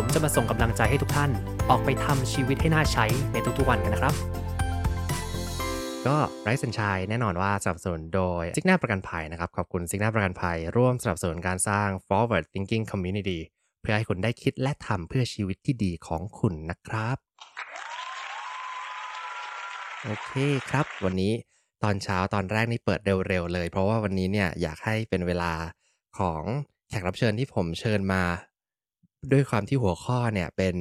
ผมจะมาส่งกำลังใจให้ทุกท่าน ออกไปทำชีวิตให้น่าใช้ในทุกๆวันกันนะครับ ก็ไร้สัญชัยแน่นอนว่าสนับสนุนโดยซิกหน้าประกันภัยนะครับ ขอบคุณซิกหน้าประกันภัย ร่วมสนับสนุนการสร้าง forward thinking community เพื่อให้คุณได้คิดและทำเพื่อชีวิตที่ดีของคุณนะครับโอเคครับ วันนี้ตอนเช้าตอนแรกนี่เปิดเร็วๆเลย เพราะว่าวันนี้เนี่ยอยากให้เป็นเวลาของแขกรับเชิญที่ผมเชิญมา ด้วยความที่หัวข้อเนี่ยเป็น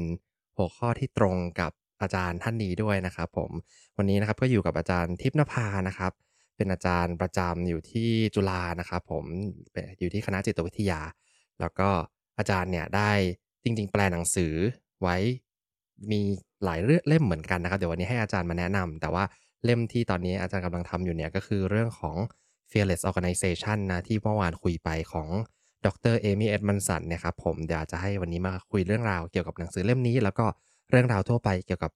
หัวข้อที่ตรงกับอาจารย์ท่านนี้ด้วยนะครับผมวันนี้นะครับก็อยู่กับอาจารย์ทิพนภานะครับ เป็นอาจารย์ประจำอยู่ที่จุฬานะครับผมอยู่ที่คณะจิตวิทยา แล้วก็อาจารย์เนี่ยได้จริง ๆ แปลหนังสือไว้มีหลายเรื่องเล่มเหมือนกันนะครับ เดี๋ยววันนี้ให้อาจารย์มาแนะนำแต่ว่าเล่มที่ตอนนี้อาจารย์กำลังทำอยู่เนี่ยก็คือเรื่องของ fearless organization นะที่เมื่อวานคุยไปของ ดรเอมี่เอ็ดมันสันเนี่ยครับผมเดี๋ยวจะให้วันนี้มาคุยเรื่องราวเกี่ยวกับหนังสือเล่มนี้ แล้วก็เรื่องราวทั่วไปเกี่ยวกับ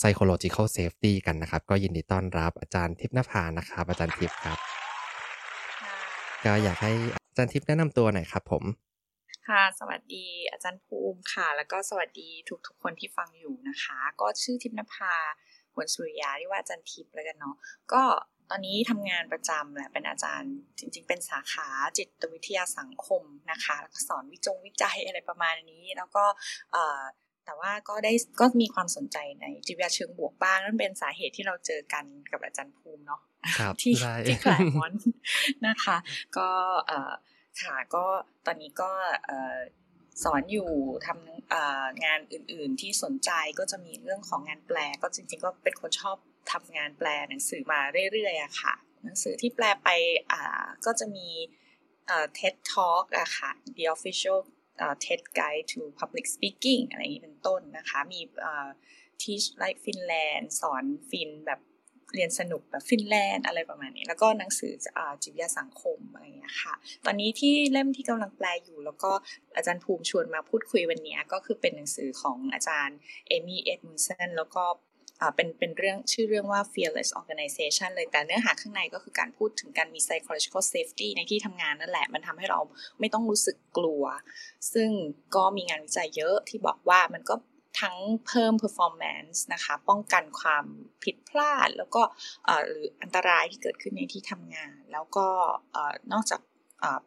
psychological safety กันนะครับ ก็ยินดีต้อนรับอาจารย์ทิพย์นภานะครับ อาจารย์ทิพย์ครับ ก็อยากให้อาจารย์ทิพย์แนะนำตัวหน่อยครับผม ค่ะ สวัสดีอาจารย์ภูมิค่ะ แล้วก็สวัสดีทุกๆคนที่ฟังอยู่นะคะ ก็ชื่อทิพย์นภาหวนสุริยาที่ว่าอาจารย์ทิพย์แล้วกันเนาะก็ ตอนนี้ทำงานประจำแหละเป็นอาจารย์จริง ๆ เป็นสาขาจิตวิทยาสังคมนะคะแล้วก็สอนวิจงวิจัยอะไรประมาณนี้ แล้วก็แต่ว่าก็ได้ก็มีความสนใจในจิตวิทยาเชิงบวกบ้างนั่นเป็นสาเหตุที่เราเจอกันกับอาจารย์ภูมิเนาะที่ที่แคลมอนนะคะ ก็ค่ะก็ตอนนี้ก็สอนอยู่ทำงานอื่นๆที่สนใจก็จะมีเรื่องของงานแปลก็จริงๆ ก็เป็นคนชอบ ทำงานแปลหนังสือมาเรื่อยๆอะค่ะ หนังสือที่แปลไปก็จะมี TED Talk อะค่ะ The Official TED Guide to Public Speaking อะไรอย่างนี้เป็นต้นนะคะ มี Teach Like Finland สอนฟินแบบเรียนสนุกแบบฟินแลนด์อะไรประมาณนี้ แล้วก็หนังสือจิตวิทยาสังคมอะไรอย่างเงี้ยค่ะ ตอนนี้ที่เล่มที่กำลังแปลอยู่ แล้วก็อาจารย์ภูมิชวนมาพูดคุยวันนี้ก็คือเป็นหนังสือของอาจารย์เอมี่เอ็ดมุนเซนแล้วก็ เป็นเป็นเรื่องชื่อเรื่องว่า fearless organization เลยแต่เนื้อหาข้างในก็คือการพูดถึงการมี psychological safety ในที่ทำงานนั่นแหละ มันทำให้เราไม่ต้องรู้สึกกลัว ซึ่งก็มีงานวิจัยเยอะที่บอกว่ามันก็ทั้งเพิ่ม performance นะคะ ป้องกันความผิดพลาด แล้วก็หรืออันตรายที่เกิดขึ้นในที่ทำงาน แล้วก็นอกจาก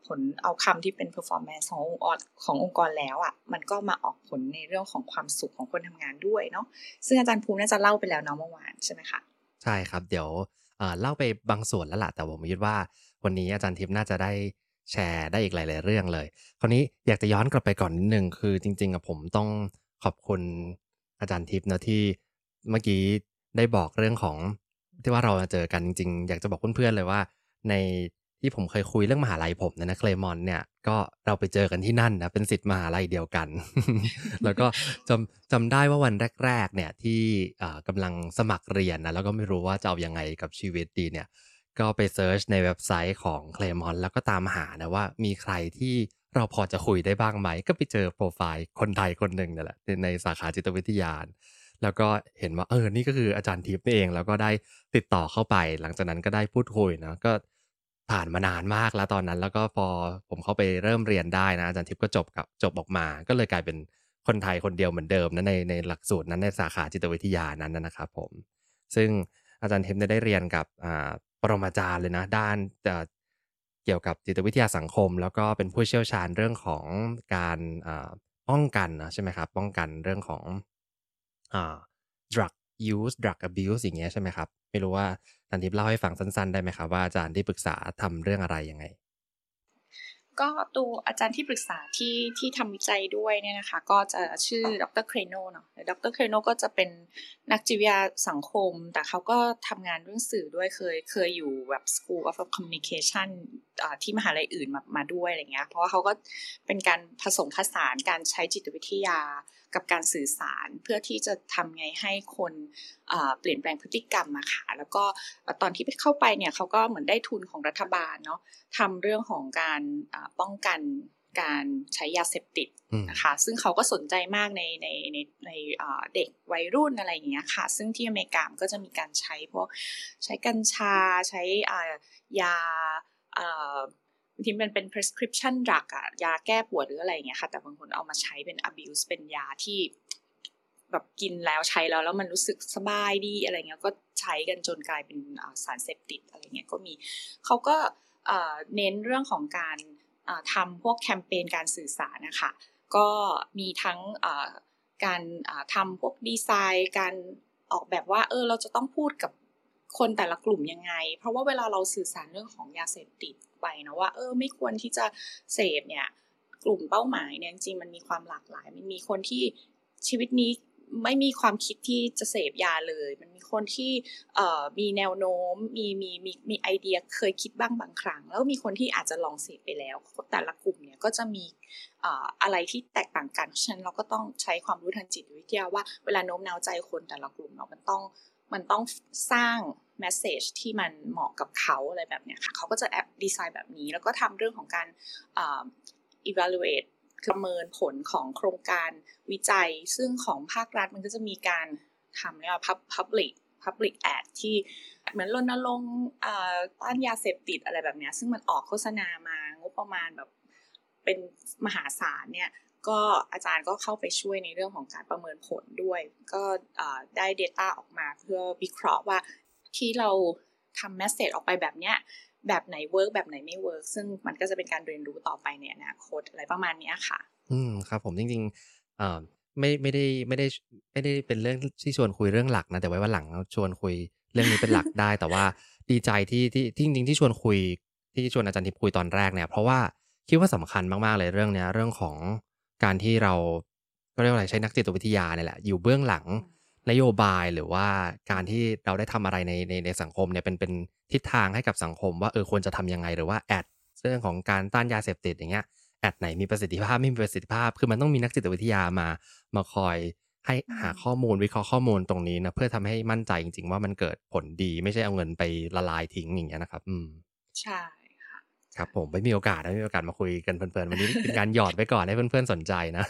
ผลเอาคำที่เป็น performance ขององค์กรขององค์กรแล้วอะ่ะมันก็มาออกผลในเรื่องของความสุขของคนทำงานด้วยเนาะซึ่งอาจารย์ภูมิน่าจะเล่าไปแล้วเนาะเมื่อวานใช่ไหมคะใช่ครับเดี๋ยวเล่าไปบางส่วนแล้วล่ะแต่ผมคิดว่า วันนี้อาจารย์ทิพย์น่าจะได้แชร์ได้อีกหลาย ๆ เรื่องเลย คราวนี้อยากจะย้อนกลับไปก่อนนิดนึงคือจริงๆอะผมต้องขอบคุณอาจารย์ทิพย์นะที่เมื่อกี้ได้บอกเรื่องของที่ว่าเราเจอกันจริงๆ อยากจะบอกเพื่อนๆเลยว่า ใน ที่ผมเคยคุยเรื่องมหาลัยผมนะนะเคลมอนเนี่ยก็เราไปเจอกันที่นั่นนะเป็นสิทธิ์มหาลัยเดียวกัน แล้วก็จำจำได้ว่าวันแรก ๆ เนี่ยที่กำลังสมัครเรียนนะแล้วก็ไม่รู้ว่าจะเอาอยัางไงกับชีวิตดีเนี่ย ก็ไปเซิร์ชในเว็บไซต์ของเคลมอนแล้วก็ตามหานะว่ามีใครที่เราพอจะคุยได้บ้างไหม ก็ไปเจอโปรไฟล์คนไทยคนหนึ่งนั่นแหละในสาขาจิตวิทยาแล้วก็เห็นว่าเออนี่ก็คืออาจารย์ทิพย์นี่เอง แล้วก็ได้ติดต่อเข้าไป หลังจากนั้นก็ได้พูดคุยนะก็ ผ่านมานานมากแล้วตอนนั้น แล้วก็พอผมเข้าไปเริ่มเรียนได้นะอาจารย์ทิพย์ก็จบกับจบออกมา ก็เลยกลายเป็นคนไทยคนเดียวเหมือนเดิมนะในในหลักสูตรนั้นในสาขาจิตวิทยานั้นนะครับผม ซึ่งอาจารย์เทิพย์ได้เรียนกับปรมาจารย์เลยนะ ด้านเกี่ยวกับจิตวิทยาสังคม แล้วก็เป็นผู้เชี่ยวชาญเรื่องของการป้องกันนะใช่ไหมครับ ป้องกันเรื่องของ drug use drug abuse อย่างเงี้ยใช่ไหมครับ ไม่รู้ว่าอาจารย์ทิพย์เล่าให้ฟังสั้น ๆ ได้ไหมครับว่าอาจารย์ที่ปรึกษาทำเรื่องอะไรยังไง ก็ตัวอาจารย์ที่ปรึกษาที่ที่ทำวิจัยด้วยเนี่ยนะคะ ก็จะชื่อดรเครโนเนาะดรเครโนก็จะเป็นนักจิตวิทยาสังคม แต่เขาก็ทำงานเรื่องสื่อด้วยเคยเคยอยู่แบบ School of Communication ที่มหาลัยอื่นมามาด้วยอะไรเงี้ย เพราะว่าเขาก็เป็นการผสมผสานการใช้จิตวิทยากับการสื่อสารเพื่อที่จะทำไงให้คนเปลี่ยนแปลงพฤติกรรมมาค่ะแล้วก็ตอนที่ไปเข้าไปเนี่ยเขาก็เหมือนได้ทุนของรัฐบาลเนาะทำเรื่องของการป้องกันการใช้ยาเสพติดนะคะซึ่งเขาก็สนใจมากในในในในเด็กวัยรุ่นอะไรอย่างเงี้ยค่ะ ซึ่งที่อเมริกาก็จะมีการใช้พวกใช้กัญชาใช้ยา บางทีมันเป็น prescription drug อะยาแก้ปวดหรืออะไรอย่างเงี้ยค่ะ แต่บางคนเอามาใช้เป็น abuse เป็นยาที่แบบกินแล้วใช้แล้วแล้วมันรู้สึกสบายดีอะไรเงี้ยก็ใช้กันจนกลายเป็นสารเสพติดอะไรเงี้ยก็มีเขาก็เน้นเรื่องของการทำพวกแคมเปญการสื่อสารนะคะก็มีทั้งการทำพวกดีไซน์ การออกแบบว่าเออเราจะต้องพูดกับ คนแต่ละกลุ่มยังไง เพราะว่าเวลาเราสื่อสารเรื่องของยาเสพติดไปนะว่า เออไม่ควรที่จะเสพเนี่ยกลุ่มเป้าหมายเนี่ยจริงมันมีความหลากหลาย มันมีคนที่ชีวิตนี้ไม่มีความคิดที่จะเสพยาเลย มันมีคนที่มีแนวโน้ม มีมีมีมีไอเดียเคยคิดบ้างบางครั้ง แล้วมีคนที่อาจจะลองเสพไปแล้ว แต่ละกลุ่มเนี่ยก็จะมีอะไรที่แตกต่างกันเพราะฉะนั้นเราก็ต้องใช้ความรู้ทางจิตวิทยาว่าเวลาโน้มน้าวใจคนแต่ละกลุ่มเนาะมันต้องมันต้องสร้าง แมสเซจที่มันเหมาะกับเขาอะไรแบบเนี้ยค่ะเขาก็จะแอปดีไซน์แบบนี้ แล้วก็ทำเรื่องของการ evaluate ประเมินผลของโครงการวิจัย ซึ่งของภาครัฐมันก็จะมีการทำเรียกว่า public public ad ที่เหมือนรณรงค์ต้านยาเสพติดอะไรแบบนี้ ซึ่งมันออกโฆษณามางบประมาณแบบเป็นมหาศาลเนี่ยก็อาจารย์ก็เข้าไปช่วยในเรื่องของการประเมินผลด้วย ก็ได้ data ออกมาเพื่อวิเคราะห์ว่า ที่เราทำ message ออกไปแบบเนี้ยแบบไหน work แบบไหนไม่ work ซึ่งมันก็จะเป็นการเรียนรู้ต่อไปในอนาคตอะไรประมาณนี้ค่ะ อืมครับผมจริงๆอ่าไม่ไม่ได้ไม่ได้ไม่ได้เป็นเรื่องที่ชวนคุยเรื่องหลักนะแต่ไว้ว่าหลังชวนคุยเรื่องนี้เป็นหลักได้ แต่ว่าดีใจที่ที่ที่จริงๆที่ชวนคุยที่ชวนอาจารย์ทิพย์คุยตอนแรกเนี่ยเพราะว่าคิดว่าสำคัญมากๆเลยเรื่องเนี้ยเรื่องของการที่เราก็เรียกว่าอะไรใช้นักจิตวิทยาเนี่ยแหละอยู่เบื้องหลัง นโยบายหรือว่าการที่เราได้ทำอะไรในในในสังคมเนี่ยเป็นเป็นทิศทางให้กับสังคมว่าเออควรจะทํำยังไงหรือว่าแอดเรื่องของการต้านยาเสพติดอย่างเงี้ยแอดไหนมีประสิทธิภาพไม่มีประสิทธิภาพ คือมันต้องมีนักจิตวิทยามามาคอยให้หาข้อมูลวิเคราะห์ข้อมูลตรงนี้นะเพื่อทำให้มั่นใจจริง ๆ ว่ามันเกิดผลดีไม่ใช่เอาเงินไปละลายทิ้งอย่างเงี้ยนะครับ อืมใช่ค่ะครับผมไม่มีโอกาสไม่มีโอกาสมาคุยกันเพลินๆวันนี้เป็นการหยอดไว้ก่อนให้เพื่อนๆสนใจนะ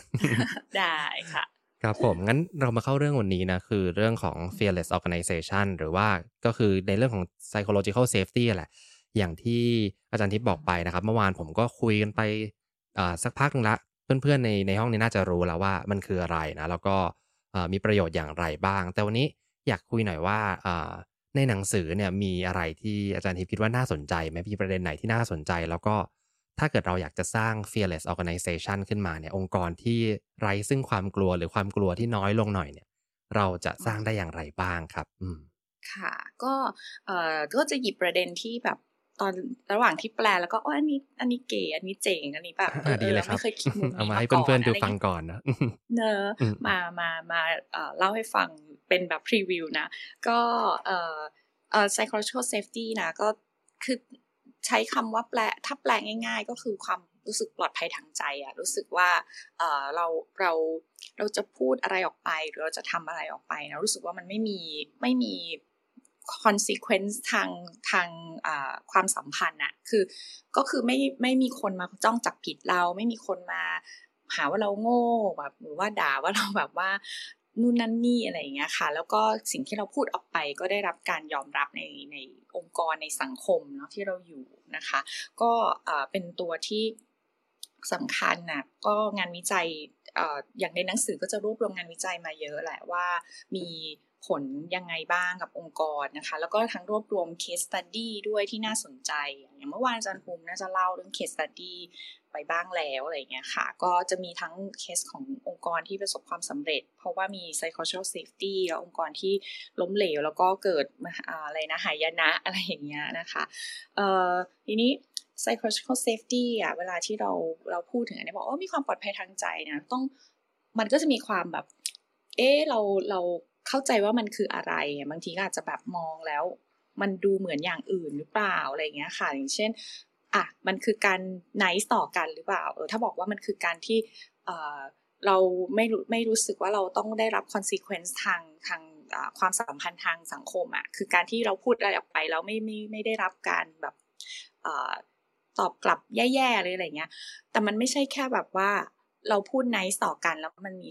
ได้ค่ะ ครับผมงั้นเรามาเข้าเรื่องวันนี้นะคือเรื่องของ fearless organization หรือว่าก็คือในเรื่องของ psychological safety แหละ อย่างที่อาจารย์ทิพย์บอกไปนะครับ เมื่อวานผมก็คุยกันไปสักพักนึงละเพื่อนๆในในห้องนี้น่าจะรู้แล้วว่ามันคืออะไรนะ แล้วก็มีประโยชน์อย่างไรบ้าง แต่วันนี้อยากคุยหน่อยว่าในหนังสือเนี่ยมีอะไรที่อาจารย์ทิพย์คิดว่าน่าสนใจไหมมีประเด็นไหนที่น่าสนใจ แล้วก็ ถ้าเกิดเราอยากจะสร้าง fearless organization ขึ้นมาเนี่ยองค์กรที่ไร้ซึ่งความกลัวหรือความกลัวที่น้อยลงหน่อยเนี่ย เราจะสร้างได้อย่างไรบ้างครับ อืม ค่ะ ก็เอ่อก็จะหยิบประเด็นที่แบบตอนระหว่างที่แปลแล้วก็อ๋ออันนี้ อันนี้เก๋อันนี้เจ๋งอันนี้แบบเออเราไม่เคยคิดมุมนี้มาให้เพื่อนๆดูฟังก่อนนะเนอะมามามาเล่าให้ฟังเป็นแบบพรีวิวนะ ก็เอ่อเอ่อ psychological safety นะก็คือ ใช้คำว่าแปลถ้าแปลง่าย ๆ ก็คือความรู้สึกปลอดภัยทางใจอะรู้สึกว่าเออเราเราเราจะพูดอะไรออกไปหรือเราจะทำอะไรออกไปนะรู้สึกว่ามันไม่มีไม่มี consequence ทางทางความสัมพันธ์อะคือก็คือไม่ไม่มีคนมาจ้องจับผิดเรา ไม่มีคนมาหาว่าเราโง่แบบหรือว่าด่าว่าเราแบบว่า นู่นนั่นนี่อะไรอย่างเงี้ยค่ะ แล้วก็สิ่งที่เราพูดออกไปก็ได้รับการยอมรับในในองค์กรในสังคมเนาะที่เราอยู่นะคะ ก็เป็นตัวที่สำคัญนะก็งานวิจัยอย่างในหนังสือก็จะรวบรวมงานวิจัยมาเยอะแหละว่ามี ผลยังไงบ้างกับองค์กรนะคะ แล้วก็ทั้งรวบรวม case study ด้วยที่น่าสนใจ อย่างเมื่อวานอาจารย์ภูมิน่าจะเล่าเรื่อง case study ไปบ้างแล้วอะไรเงี้ยค่ะ ก็จะมีทั้งเคสขององค์กรที่ประสบความสำเร็จ เพราะว่ามี psychological safety แล้วองค์กรที่ล้มเหลว แล้วก็เกิดอะไรนะหายนะอะไรอย่างเงี้ยนะคะเอ่อทีนี้ psychological safety อะเวลาที่เราเราพูดถึงอันนี้บอกว่ามีความปลอดภัยทางใจนะต้องมันก็จะมีความแบบ เออเราเรา เข้าใจว่ามันคืออะไร บางทีก็อาจจะแบบมองแล้ว มันดูเหมือนอย่างอื่นหรือเปล่าอะไรเงี้ยค่ะ อย่างเช่น อะ มันคือการไนส์ต่อกันหรือเปล่า เออ ถ้าบอกว่ามันคือการที่เออเราไม่รู้ไม่รู้สึกว่าเราต้องได้รับ consequence ทางทางความสัมพันธ์ทางสังคมอะ่ะ คือการที่เราพูดอะไรออกไปแล้วไม่ไม่ไม่ได้รับการแบบตอบกลับแย่ๆเลยอะไรเงี้ย แต่มันไม่ใช่แค่แบบว่า เราพูดไนส์ต่อกันแล้วมันมี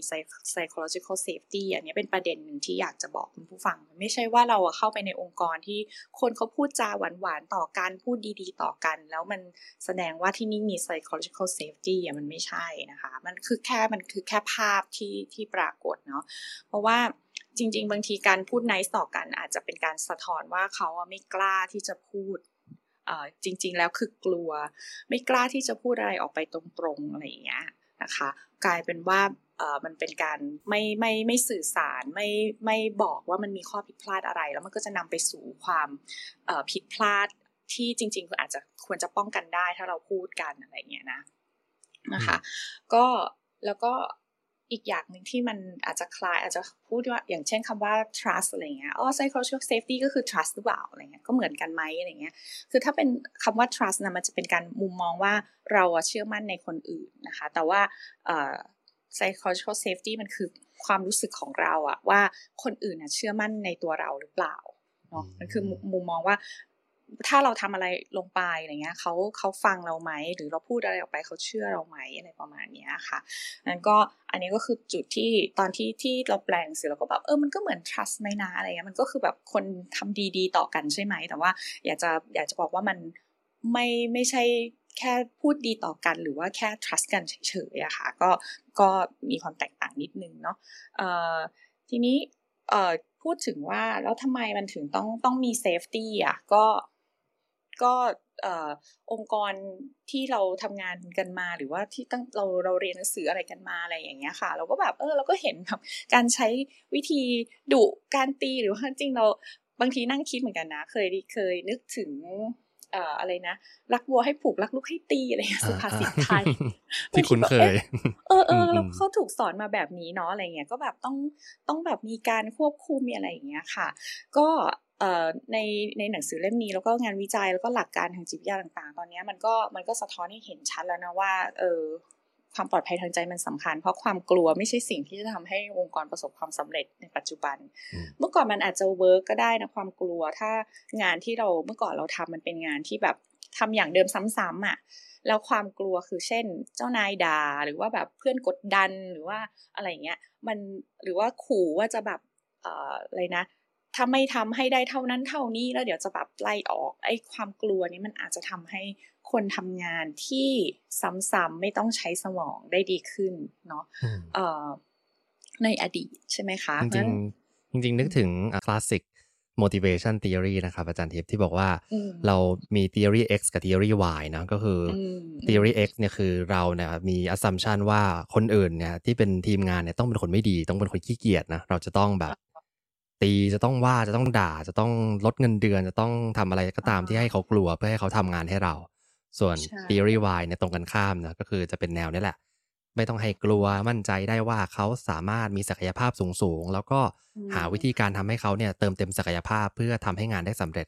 psychological safety อันนี้เป็นประเด็นหนึ่งที่อยากจะบอกคุณผู้ฟัง ไม่ใช่ว่าเราเข้าไปในองค์กรที่คนเขาพูดจาหวานๆต่อกันพูดดีๆต่อกัน แล้วมันแสดงว่าที่นี่มี psychological safety อะมันไม่ใช่นะคะ มันคือแค่มันคือแค่ภาพที่ที่ปรากฏเนาะเพราะว่าจริง ๆ บางทีการพูดไนส์ต่อกัน อาจจะเป็นการสะท้อนว่าเขาไม่กล้าที่จะพูดจริง ๆ แล้วคือกลัว ไม่กล้าที่จะพูดอะไรออกไปตรงๆอะไรอย่างเงี้ย นะคะ กลายเป็นว่าเออมันเป็นการไม่ไม่ไม่สื่อสารไม่ไม่บอกว่ามันมีข้อผิดพลาดอะไร แล้วมันก็จะนำไปสู่ความผิดพลาดที่จริงๆอาจจะควรจะป้องกันได้ถ้าเราพูดกันอะไรเงี้ยนะนะคะ ก็แล้วก็ อีกอย่างหนึ่งที่มันอาจจะคลายอาจจะพูดว่าอย่างเช่นคำว่า trust อะไรเงี้ยอ๋อ psychological safety ก็คือ trust หรือเปล่าอะไรเงี้ยก็เหมือนกันไหมอะไรเงี้ยคือถ้าเป็นคำว่า trust นะมันจะเป็นการมุมมองว่าเราเชื่อมั่นในคนอื่นนะคะ แต่ว่า psychological safety มันคือความรู้สึกของเราอะว่าคนอื่นเชื่อมั่นในตัวเราหรือเปล่าเนาะมันคือมุมมองว่า ถ้าเราทำอะไรลงไปอะไรเงี้ยเขาเขาฟังเราไหมหรือเราพูดอะไรออกไปเขาเชื่อเราไหมอะไรประมาณนี้ค่ะนั้นก็อันนี้ก็คือจุดที่ตอนที่ที่เราแปลงเสร็จเราก็แบบเออมันก็เหมือน trust ไหมนะอะไรเงี้ยมันก็คือแบบคนทำดีๆ ต่อกันใช่ไหมแต่ว่า อยากจะอยากจะบอกว่ามันไม่ไม่ใช่แค่พูดดีต่อกันหรือว่าแค่ trust กันเฉยๆอะค่ะก็ก็มีความแตกต่างนิดนึงเนาะทีนี้พูดถึงว่าแล้วทำไมมันถึงต้องต้องมี safety อะก็ ก็องค์กรที่เราทำงานกันมาหรือว่าที่ตั้งเราเราเรียนหนังสืออะไรกันมาอะไรอย่างเงี้ยค่ะ เราก็แบบเออเราก็เห็นแบบการใช้วิธีดุการตีหรือว่าจริงเราบางทีนั่งคิดเหมือนกันนะ เคยเคยนึกถึงเอ่ออะไรนะ รักวัวให้ผูกรักลูกให้ตีอะไรสุภาษิตไทยที่คุณเคย เออเออเขาถูกสอนมาแบบนี้เนาะอะไรเงี้ยก็แบบต้องต้องแบบมีการควบคุมมีอะไรอย่างเงี้ยค่ะ ก็ ในในหนังสือเล่มนี้แล้วก็งานวิจัยแล้วก็หลักการทางจิตวิทยาต่างๆ ตอนนี้มันก็มันก็สะท้อนให้เห็นชัดแล้วนะว่าเออความปลอดภัยทางใจมันสำคัญ เพราะความกลัวไม่ใช่สิ่งที่จะทำให้องค์กรประสบความสำเร็จในปัจจุบัน เมื่อก่อนมันอาจจะเวิร์กก็ได้นะความกลัว ถ้างานที่เราเมื่อก่อนเราทำมันเป็นงานที่แบบทำอย่างเดิมซ้ำๆอะแล้วความกลัวคือเช่น เจ้านายด่าหรือว่าแบบเพื่อนกดดันหรือว่าอะไรเงี้ยมันหรือว่าขู่ว่าจะแบบอะไรนะ ถ้าไม่ทำให้ได้เท่านั้นเท่านี้แล้วเดี๋ยวจะแบบไล่ออกไอ้ความกลัวนี้มันอาจจะทำให้คนทำงานที่ซ้ำๆไม่ต้องใช้สมองได้ดีขึ้นเนาะในอดีตใช่ไหมคะ จริงจริงนึกถึงคลาสสิก motivation theory นะครับ อาจารย์เทปที่บอกว่าเรามี theory x กับ theory y นะก็คือ theory x เนี่ยคือเราเนี่ยมี assumption ว่าคนอื่นเนี่ยที่เป็นทีมงานเนี่ยต้องเป็นคนไม่ดี ต้องเป็นคนขี้เกียจนะเราจะต้องแบบ ตีจะต้องว่าจะต้องด่าจะต้องลดเงินเดือนจะต้องทำอะไรก็ตามที่ให้เขากลัวเพื่อให้เขาทำงานให้เรา ส่วน theory y เนี่ยตรงกันข้ามนะก็คือจะเป็นแนวนี้แหละ ไม่ต้องให้กลัวมั่นใจได้ว่าเขาสามารถมีศักยภาพสูงๆ แล้วก็หาวิธีการทำให้เขาเนี่ยเติมเต็มศักยภาพเพื่อทำให้งานได้สำเร็จ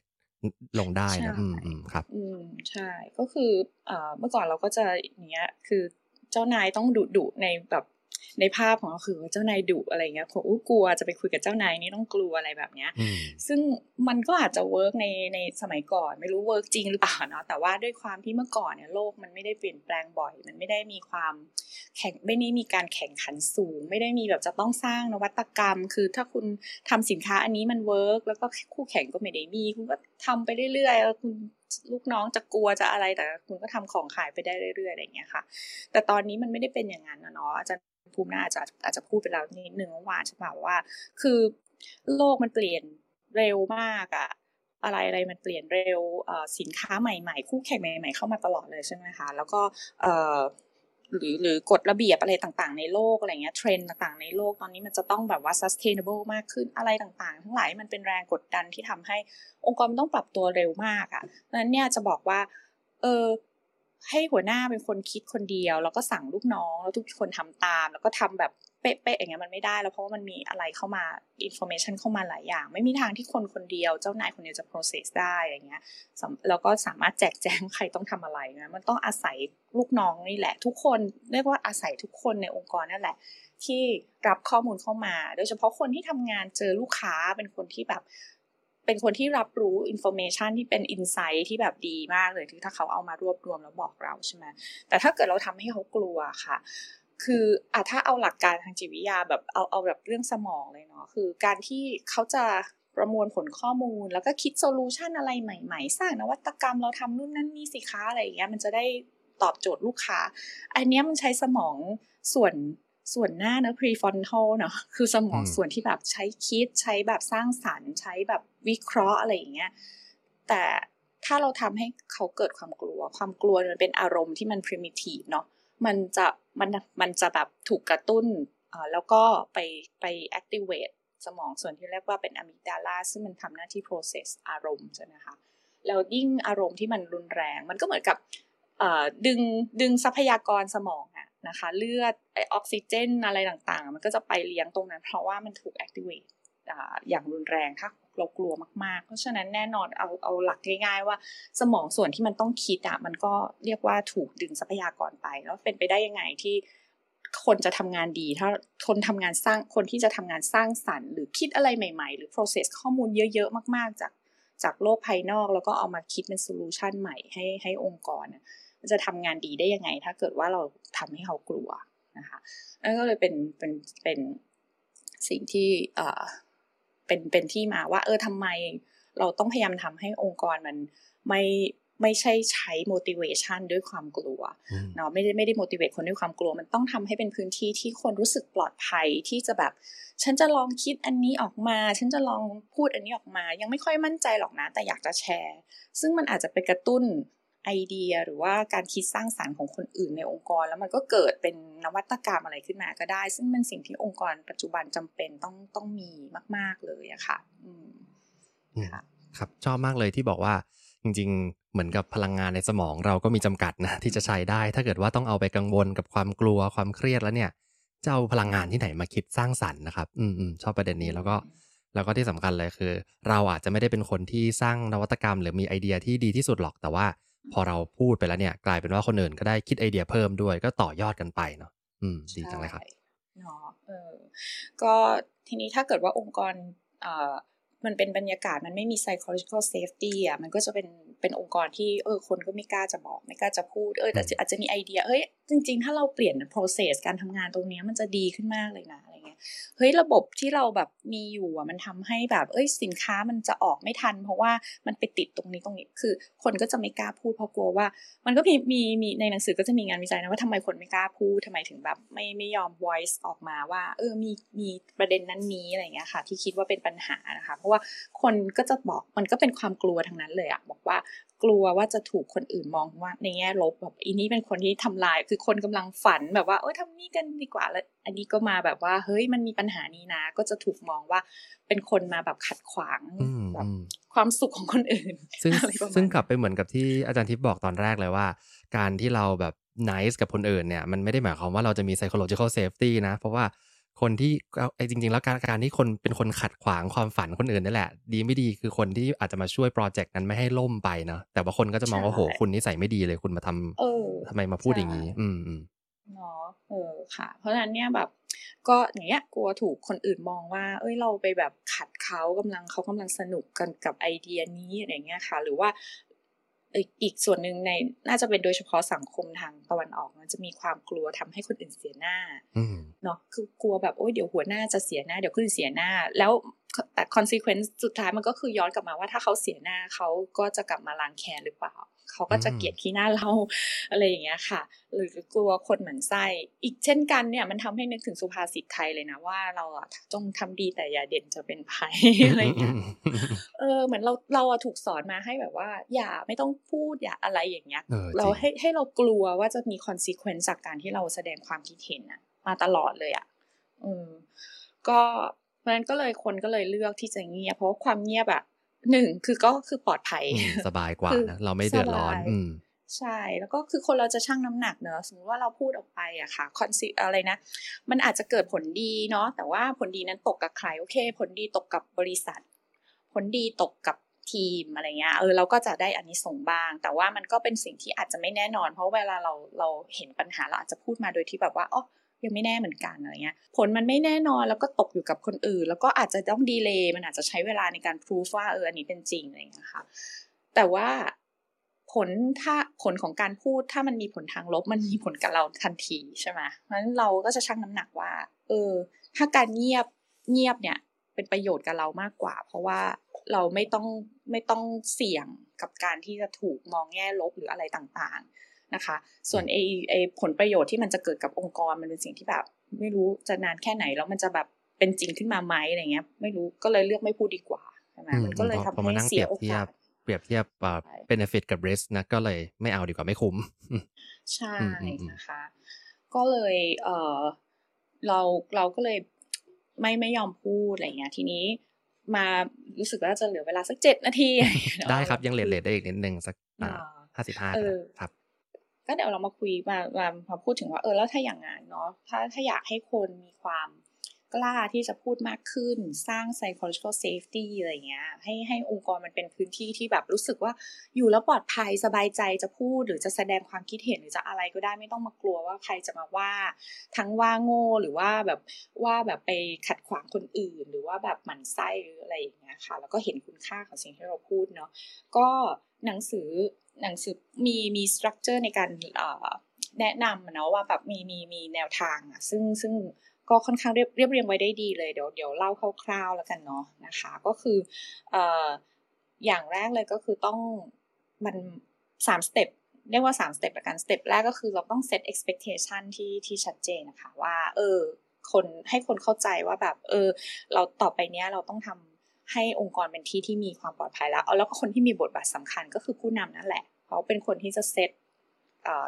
ลงได้นะอืมอืมครับ อืมใช่ก็คือเอ่อเมื่อก่อนเราก็จะเนี้ยคือเจ้านายต้องดุดุในแบบ ในภาพของเราคือเจ้านายดุอะไรเงี้ยผมกลัวจะไปคุยกับเจ้านายนี่ต้องกลัวอะไรแบบเนี้ย ซึ่งมันก็อาจจะ work ในในสมัยก่อน ไม่รู้ work จริงหรือเปล่าเนาะแต่ว่าด้วยความที่เมื่อก่อนเนี่ยโลกมันไม่ได้เปลี่ยนแปลงบ่อย มันไม่ได้มีความแข่งไม่ได้มีการแข่งขันสูง ไม่ได้มีแบบจะต้องสร้างนวัตกรรม คือถ้าคุณทำสินค้าอันนี้มัน work แล้วก็คู่แข่งก็ไม่ได้มีคุณก็ทำไปเรื่อยๆแล้วคุณลูกน้องจะกลัวจะอะไรแต่คุณก็ทำของขายไปได้เรื่อยๆอะไรอย่างเงี้ยค่ะ แต่ตอนนี้มันไม่ได้เป็นอย่างนั้นนะเนาะอาจารย์ ภูมิน่าอาจจะอาจจะพูดไปแล้วนิดนึงเมื่อวานใช่ไหมว่า คือโลกมันเปลี่ยนเร็วมากอะอะไรอะไรมันเปลี่ยนเร็วสินค้าใหม่ ๆ คู่แข่งใหม่ ๆ เข้ามาตลอดเลยใช่ไหมคะแล้วก็หรือหรือกฎระเบียบอะไรต่างๆในโลกอะไรเงี้ยเทรนด์ต่างๆในโลกตอนนี้มันจะต้องแบบว่า sustainable มากขึ้นอะไรต่างๆ ทั้งหลายมันเป็นแรงกดดันที่ทำให้องค์กรมันต้องปรับตัวเร็วมากอะ่ะดังนั้นเนี่ยจะบอกว่าเออ ให้หัวหน้าเป็นคนคิดคนเดียว แล้วก็สั่งลูกน้องแล้วทุกคนทำตาม แล้วก็ทำแบบเป๊ะๆอย่างเงี้ยมันไม่ได้ แล้วเพราะว่ามันมีอะไรเข้ามา information เข้ามาหลายอย่าง ไม่มีทางที่คนคนเดียว เจ้านายคนเดียวจะ process ได้อย่างเงี้ยแล้วก็สามารถแจกแจงใครต้องทำอะไรนะมันต้องอาศัยลูกน้องนี่แหละ ทุกคนเรียกว่าอาศัยทุกคนในองค์กรนั่นแหละ ที่รับข้อมูลเข้ามา โดยเฉพาะคนที่ทำงานเจอลูกค้าเป็นคนที่แบบ เป็นคนที่รับรู้ information ที่เป็น insight ที่แบบดีมากเลยที่ถ้าเขาเอามารวบรวมแล้วบอกเราใช่ไหมแต่ถ้าเกิดเราทำให้เขากลัวค่ะ คืออะถ้าเอาหลักการทางจิตวิทยาแบบเอาเอาแบบเรื่องสมองเลยเนาะคือการที่เขาจะประมวลผลข้อมูล แล้วก็คิด solution อะไรใหม่ๆ สร้างนวัตกรรมเราทำนู่นนั่นนี่สินค้าอะไรอย่างเงี้ยมันจะได้ตอบโจทย์ลูกค้า อันนี้มันใช้สมองส่วน ส่วนหน้านะ prefrontal เนาะคือสมองส่วนที่แบบใช้คิดใช้แบบสร้างสรรค์ใช้แบบวิเคราะห์อะไรอย่างเงี้ยแต่ถ้าเราทำให้เขาเกิดความกลัว ความกลัวมันเป็นอารมณ์ที่มัน primitive เนาะมันจะมันมันจะแบบถูกกระตุ้นแล้วก็ไปไป activate สมองส่วนที่เรียกว่าเป็นอะมิกดาลาซึ่งมันทำหน้าที่ process อารมณ์ใช่ไหมคะแล้วยิ่งอารมณ์ที่มันรุนแรง มันก็เหมือนกับดึงดึงทรัพยากรสมองอะ นะคะ เลือดไอออกซิเจนอะไรต่างๆ มันก็จะไปเลี้ยงตรงนั้น เพราะว่ามันถูก activate อย่างรุนแรงถ้าเรากลัวมากๆ เพราะฉะนั้นแน่นอนเอาเอาหลักง่ายๆว่า สมองส่วนที่มันต้องคิดอะมันก็เรียกว่าถูกดึงทรัพยากรไป แล้วเป็นไปได้ยังไงที่คนจะทำงานดี ถ้าคนทำงานสร้างคนที่จะทำงานสร้างสรรค์ หรือคิดอะไรใหม่ๆ หรือ process ข้อมูลเยอะๆ มากๆ จากจากโลกภายนอก แล้วก็เอามาคิดเป็นโซลูชันใหม่ให้ให้องค์กร มันจะทำงานดีได้ยังไง ถ้าเกิดว่าเราทำให้เขากลัวนะคะนั่นก็เลยเป็นเป็นเป็นสิ่งที่อ่าเป็นเป็นที่มาว่า เออทำไมเราต้องพยายามทำให้องค์กรมันไม่ไม่ใช่ใช้ motivation ด้วยความกลัวเนาะไม่ได้ไม่ได้ motivate คนด้วยความกลัว มันต้องทำให้เป็นพื้นที่ที่คนรู้สึกปลอดภัยที่จะแบบ ฉันจะลองคิดอันนี้ออกมา ฉันจะลองพูดอันนี้ออกมา ยังไม่ค่อยมั่นใจหรอกนะ แต่อยากจะแชร์ ซึ่งมันอาจจะไปกระตุ้น ไอเดียหรือว่าการคิดสร้างสารรค์ของคนอื่นในองค์กร แล้วมันก็เกิดเป็นนวัตกรรมอะไรขึ้นมาก็ได้ ซึ่งเป็นสิ่งที่องค์กรปัจจุบันจำเป็นต้องต้องมีมาก ๆเลยอะค่ะอืมครับชอบมากเลยที่บอกว่าจริง ๆ เหมือนกับพลังงานในสมองเราก็มีจำกัดนะที่จะใช้ได้ ถ้าเกิดว่าต้องเอาไปกังวลกับความกลัวความเครียดแล้วเนี่ยจะเอาพลังงานที่ไหนมาคิดสร้างสรรค์นะครับ อืมอืมชอบประเด็นนี้แล้วก็แล้วก็ที่สำคัญเลยคือ เราอาจจะไม่ได้เป็นคนที่สร้างนวัตกรรม หรือมีไอเดียที่ดีที่สุดหรอกแต่ว่า พอเราพูดไปแล้วเนี่ย กลายเป็นว่าคนอื่นก็ได้คิดไอเดียเพิ่มด้วย ก็ต่อยอดกันไปเนาะอืมดีจังเลยครับเนาะเออก็ทีนี้ถ้าเกิดว่าองค์กรเอ่อ มันเป็นบรรยากาศมันไม่มี psychological safety อะมันก็จะเป็นเป็นองค์กรที่เออคนก็ไม่กล้าจะบอกไม่กล้าจะพูดเออแต่อาจจะมีไอเดียเฮ้ยจริง ๆ ถ้าเราเปลี่ยน process การทำงานตรงนี้มันจะดีขึ้นมากเลยนะอะไรเงี้ยเฮ้ยระบบที่เราแบบมีอยู่อะมันทำให้แบบเอ้ยสินค้ามันจะออกไม่ทัน เพราะว่ามันไปติดตรงนี้ตรงนี้คือ คนก็จะไม่กล้าพูดเพราะกลัวว่า มันก็มีมีมีในหนังสือก็จะมีงานวิจัยนะว่าทำไมคนไม่กล้าพูดทำไมถึงแบบไม่ไม่ยอม voice ออกมาว่า เออมีมีประเด็นนั้นนี้อะไรเงี้ยค่ะ ที่คิดว่าเป็นปัญหานะคะเพราะว่าคนก็จะบอกมันก็เป็นความกลัวทั้งนั้นเลยอะบอกว่ากลัวว่าจะถูกคนอื่นมองว่าในแง่ลบแบบอีนี้เป็นคนที่ทำลาย คือคนกำลังฝันแบบว่าเออทำนี่กันดีกว่าแล้ว อันนี้ก็มาแบบว่า เฮ้ยมันมีปัญหานี้นะ ก็จะถูกมองว่าเป็นคนมาแบบขัดขวางแบบความสุขของคนอื่น ซึ่งซึ่งกลับไปเหมือนกับที่อาจารย์ทิพย์บอกตอนแรกเลยว่า การที่เราแบบ nice กับคนอื่นเนี่ยมันไม่ได้หมายความว่าเราจะมี psychological safety นะ เพราะว่า คนที่ไอ้จริง ๆ แล้วการการที่คนเป็นคนขัดขวางความฝันคนอื่นนี่แหละ ดีไม่ดีคือคนที่อาจจะมาช่วยโปรเจกต์นั้นไม่ให้ล่มไปเนาะแต่ว่าคนก็จะมองว่าโหคุณนิสัยไม่ดีเลยคุณมาทำทำไมมาพูดอย่างนี้อืมอืมเนาะเออค่ะ เพราะฉะนั้นเนี่ยแบบ ก็อย่างเงี้ยกลัวถูกคนอื่นมองว่า เอ้ยเราไปแบบขัดเขากำลังเขากำลังสนุกกันกับไอเดียนี้อะไรเงี้ยค่ะ หรือว่า อีกส่วนหนึ่งในน่าจะเป็นโดยเฉพาะสังคมทางตะวันออกมันจะมีความกลัวทำให้คนอื่นเสียหน้าเนาะคือกลัวแบบโอ้ยเดี๋ยวหัวหน้าจะเสียหน้าเดี๋ยวคนอื่นเสียหน้า แล้วแต่ consequence สุดท้ายมันก็คือย้อนกลับมาว่าถ้าเขาเสียหน้าเขาก็จะกลับมาล้างแค้นหรือเปล่า เขาก็จะเกลียดขี้หน้าเราอะไรอย่างเงี้ยค่ะ หรือกลัวคนเหมือนไส้อีกเช่นกันเนี่ยมันทำให้นึกถึงสุภาษิตไทยเลยนะว่าเราอะจงทำดีแต่อย่าเด่นจะเป็นภัยอะไรอย่างเงี้ยเออเหมือนเราเราถูกสอนมาให้แบบว่า อย่าไม่ต้องพูดอย่าอะไรอย่างเงี้ยเราให้ให้เรากลัวว่าจะมี consequence จากการที่เราแสดงความคิดเห็นอะมาตลอดเลยอะอืมก็เพราะนั้นก็เลยคนก็เลยเลือกที่จะเงียบเพราะความเงียบอะ หนึ่งคือก็คือปลอดภัย สบายกว่านะเราไม่เดือดร้อนอืมใช่ แล้วก็คือคนเราจะชั่งน้ำหนักเนอะสมมติว่าเราพูดออกไปอะค่ะคอนซิอะไรนะ มันอาจจะเกิดผลดีเนาะแต่ว่าผลดีนั้นตกกับใครโอเค ผลดีตกกับบริษัท ผลดีตกกับทีมอะไรเงี้ยเออเราก็จะได้อันนี้ส่งบ้าง แต่ว่ามันก็เป็นสิ่งที่อาจจะไม่แน่นอน เพราะเวลาเราเราเห็นปัญหาเราอาจจะพูดมาโดยที่แบบว่าอ๋อ ยังไม่แน่เหมือนกันอะไรเงี้ยผลมันไม่แน่นอนแล้วก็ตกอยู่กับคนอื่น แล้วก็อาจจะต้องดีเลย์มันอาจจะใช้เวลาในการพิสูจว่าเอออันนี้เป็นจริงอะไรเงี้ยค่ะแต่ว่าผลถ้าผลของการพูดถ้ามันมีผลทางลบมันมีผลกับเราทันทีใช่ไหมเพราะฉะนั้นเราก็จะชั่งน้ำหนักว่า เออ ถ้าการเงียบเงียบเนี่ย เป็นประโยชน์กับเรามากกว่า เพราะว่าเราไม่ต้องไม่ต้องเสี่ยงกับการที่จะถูกมองแง่ลบหรืออะไรต่างๆ นะคะ ส่วนไอไอผลประโยชน์ที่มันจะเกิดกับองค์กรมันเป็นสิ่งที่แบบ ไม่รู้จะนานแค่ไหนแล้วมันจะแบบเป็นจริงขึ้นมาไหมอะไรเงี้ย ไม่รู้ก็เลยเลือกไม่พูดดีกว่าใช่ไหมมันก็เลยทำให้เสียโอกาสเปรียบเทียบเอ่อ benefit กับ risk นะก็เลยไม่เอาดีกว่าไม่คุ้ม ใช่นะคะ ก็เลยเออเราเราก็เลยไม่ไม่ยอมพูดอะไรเงี้ยทีนี้มารู้สึกว่าจะเหลือเวลาสักเจ็ดนาที ได้ครับยังเลทเลทได้อีกนิดนึงสักห้าสิบห้าครับ ก็เดี๋ยวเรามาคุยมามามาพูดถึงว่าเออแล้วถ้าอย่างนั้นเนาะถ้าถ้าอยากให้คนมีความกล้าที่จะพูดมากขึ้นสร้าง psychological safety อะไรเงี้ยให้ให้องค์กรมันเป็นพื้นที่ที่แบบรู้สึกว่าอยู่แล้วปลอดภัยสบายใจจะพูดหรือจะแสดงความคิดเห็นหรือจะอะไรก็ได้ไม่ต้องมากลัวว่าใครจะมาว่า ทั้งว่าโง่หรือว่าแบบว่าแบบไปขัดขวางคนอื่น หรือว่าแบบหมั่นไส้หรืออะไรอย่างเงี้ยค่ะ แล้วก็เห็นคุณค่าของสิ่งที่เราพูดเนาะก็หนังสือ หนังสือมีมีสตรัคเจอร์ในการแนะนำเนาะว่าแบบมีมีมีแนวทางอะซึ่งซึ่งก็ค่อนข้างเรียบเรียบเรียงไว้ได้ดีเลยเดี๋ยวเดี๋ยวเล่าคร่าวๆแล้วกันเนาะนะคะ ก็คืออย่างแรกเลยก็คือต้องมันสาม step เรียกว่าสาม step ละกัน step แรกก็คือเราต้องเซต expectation ที่ที่ชัดเจนนะคะว่า เออ คนให้คนเข้าใจว่าแบบ เออ เราต่อไปเนี้ยเราต้องทำ ให้องค์กรเป็นที่ที่มีความปลอดภัยแล้วเอาแล้วก็คนที่มีบทบาทสำคัญก็คือผู้นำนั่นแหละ เขาเป็นคนที่จะ set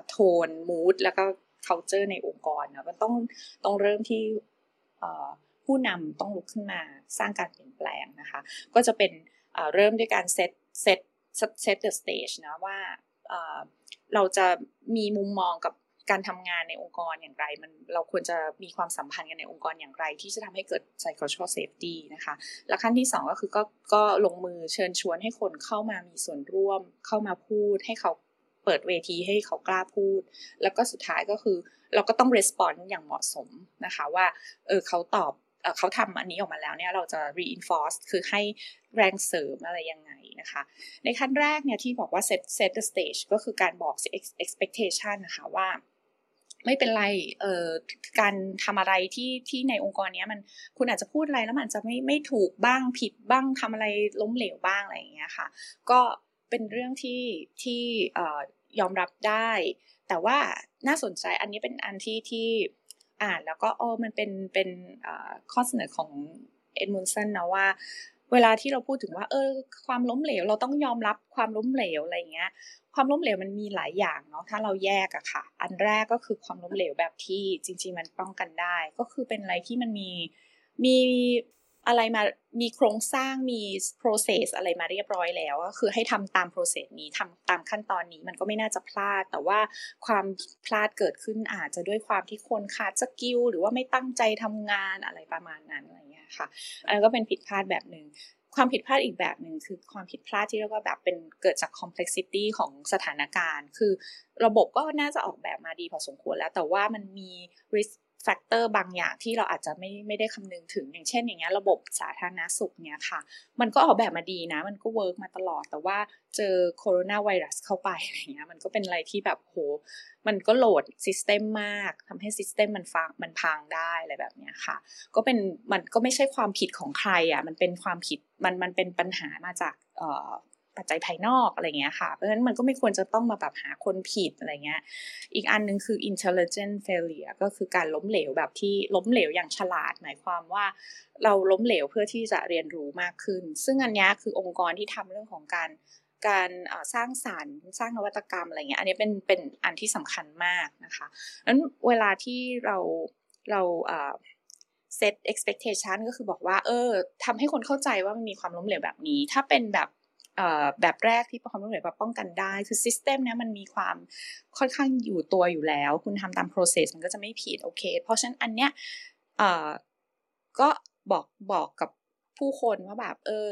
tone mood แล้วก็ culture ในองค์กรนะมันต้องต้องเริ่มที่ผู้นำต้องลุกขึ้นมาสร้างการเปลี่ยนแปลงนะคะ ก็จะเป็นเริ่มด้วยการ set set set the stage นะว่าเราจะมีมุมมองกับ การทำงานในองค์กรอย่างไร มันเราควรจะมีความสัมพันธ์กันในองค์กรอย่างไร ที่จะทำให้เกิด psychological safety นะคะและขั้นที่ 2 ก็คือก็ก็ลงมือเชิญชวนให้คนเข้ามามีส่วนร่วม เข้ามาพูดให้เขาเปิดเวทีให้เขากล้าพูด แล้วก็สุดท้ายก็คือ เราก็ต้องรีสปอนส์อย่างเหมาะสมนะคะว่าเออเขาตอบเขาทำอันนี้ออกมาแล้วเนี่ยเราจะ reinforce คือให้แรงเสริมอะไรยังไงนะคะ ในขั้นแรกเนี่ยที่บอกว่า set set the stage ก็คือการบอก expectation นะคะว่า ไม่เป็นไรเอ่อการทำอะไรที่ที่ในองค์กรนี้มันคุณอาจจะพูดอะไรแล้วมันจะไม่ไม่ถูกบ้างผิดบ้างทำอะไรล้มเหลวบ้างอะไรอย่างเงี้ยค่ะ ก็เป็นเรื่องที่ที่ยอมรับได้ แต่ว่าน่าสนใจอันนี้เป็นอันที่ที่อ่านแล้วก็โอ๋อมันเป็นเป็นข้อเสนอของเอ็ดมุนสันนะว่า เวลาที่เราพูดถึงว่า เออ ความล้มเหลว เราต้องยอมรับความล้มเหลวอะไรเงี้ย ความล้มเหลวมันมีหลายอย่างเนาะถ้าเราแยกอะค่ะ อันแรกก็คือความล้มเหลวแบบที่จริง ๆ มันป้องกันได้ ก็คือเป็นอะไรที่มันมีมี อะไรมามีโครงสร้างมี process อะไรมาเรียบร้อยแล้วก็คือให้ทำตาม process นี้ทำตามขั้นตอนนี้มันก็ไม่น่าจะพลาด แต่ว่าความพลาดเกิดขึ้นอาจจะด้วยความที่คนขาด skill หรือว่าไม่ตั้งใจทำงานอะไรประมาณนั้นอะไรเงี้ยค่ะอันนั้นก็เป็นผิดพลาดแบบหนึ่งความผิดพลาดอีกแบบหนึ่งคือความผิดพลาดที่เรียกว่าแบบเป็นเกิดจาก complexity ของสถานการณ์ คือระบบก็น่าจะออกแบบมาดีพอสมควรแล้ว แต่ว่ามันมี risk แฟกเตอร์บางอย่างที่เราอาจจะไม่ไม่ได้คำนึงถึง อย่างเช่นอย่างเงี้ยระบบสาธารณสุขเนี่ยค่ะ มันก็ออกแบบมาดีนะ มันก็ work มาตลอด แต่ว่าเจอโคโรนาไวรัสเข้าไปอะไรเงี้ยมันก็เป็นอะไรที่แบบโหมันก็ load system มากทำให้ system มันฟังมันพังได้อะไรแบบเนี้ยค่ะ ก็เป็นมันก็ไม่ใช่ความผิดของใครอะมันเป็นความผิดมันมันเป็นปัญหามาจากเอ่อ ปัจจัยภายนอกอะไรเงี้ยค่ะ เพราะฉะนั้นมันก็ไม่ควรจะต้องมาแบบหาคนผิดอะไรเงี้ย อีกอันนึงคือ intelligent failure ก็คือการล้มเหลวแบบที่ล้มเหลวอย่างฉลาด หมายความว่าเราล้มเหลวเพื่อที่จะเรียนรู้มากขึ้น ซึ่งอันนี้คือองค์กรที่ทำเรื่องของการการสร้างสารรค์สร้างนวัตกรรมอะไรเงี้ย อันนี้เป็นเป็นอันที่สำคัญมากนะคะนั้นเวลาที่เราเราเซต expectation ก็คือบอกว่า เออทำให้คนเข้าใจว่ามันมีความล้มเหลวแบบนี้ ถ้าเป็นแบบ แบบแรกที่ความล้เหลวแบบป้องกันได้ คือซิสเต็มเนี้ยมันมีความค่อนข้างอยู่ตัวอยู่แล้ว คุณทำตาม process มันก็จะไม่ผิดโอเค เพราะฉะนั้นอันเนี้ยก็บอกบอกกับผู้คนว่าแบบเออ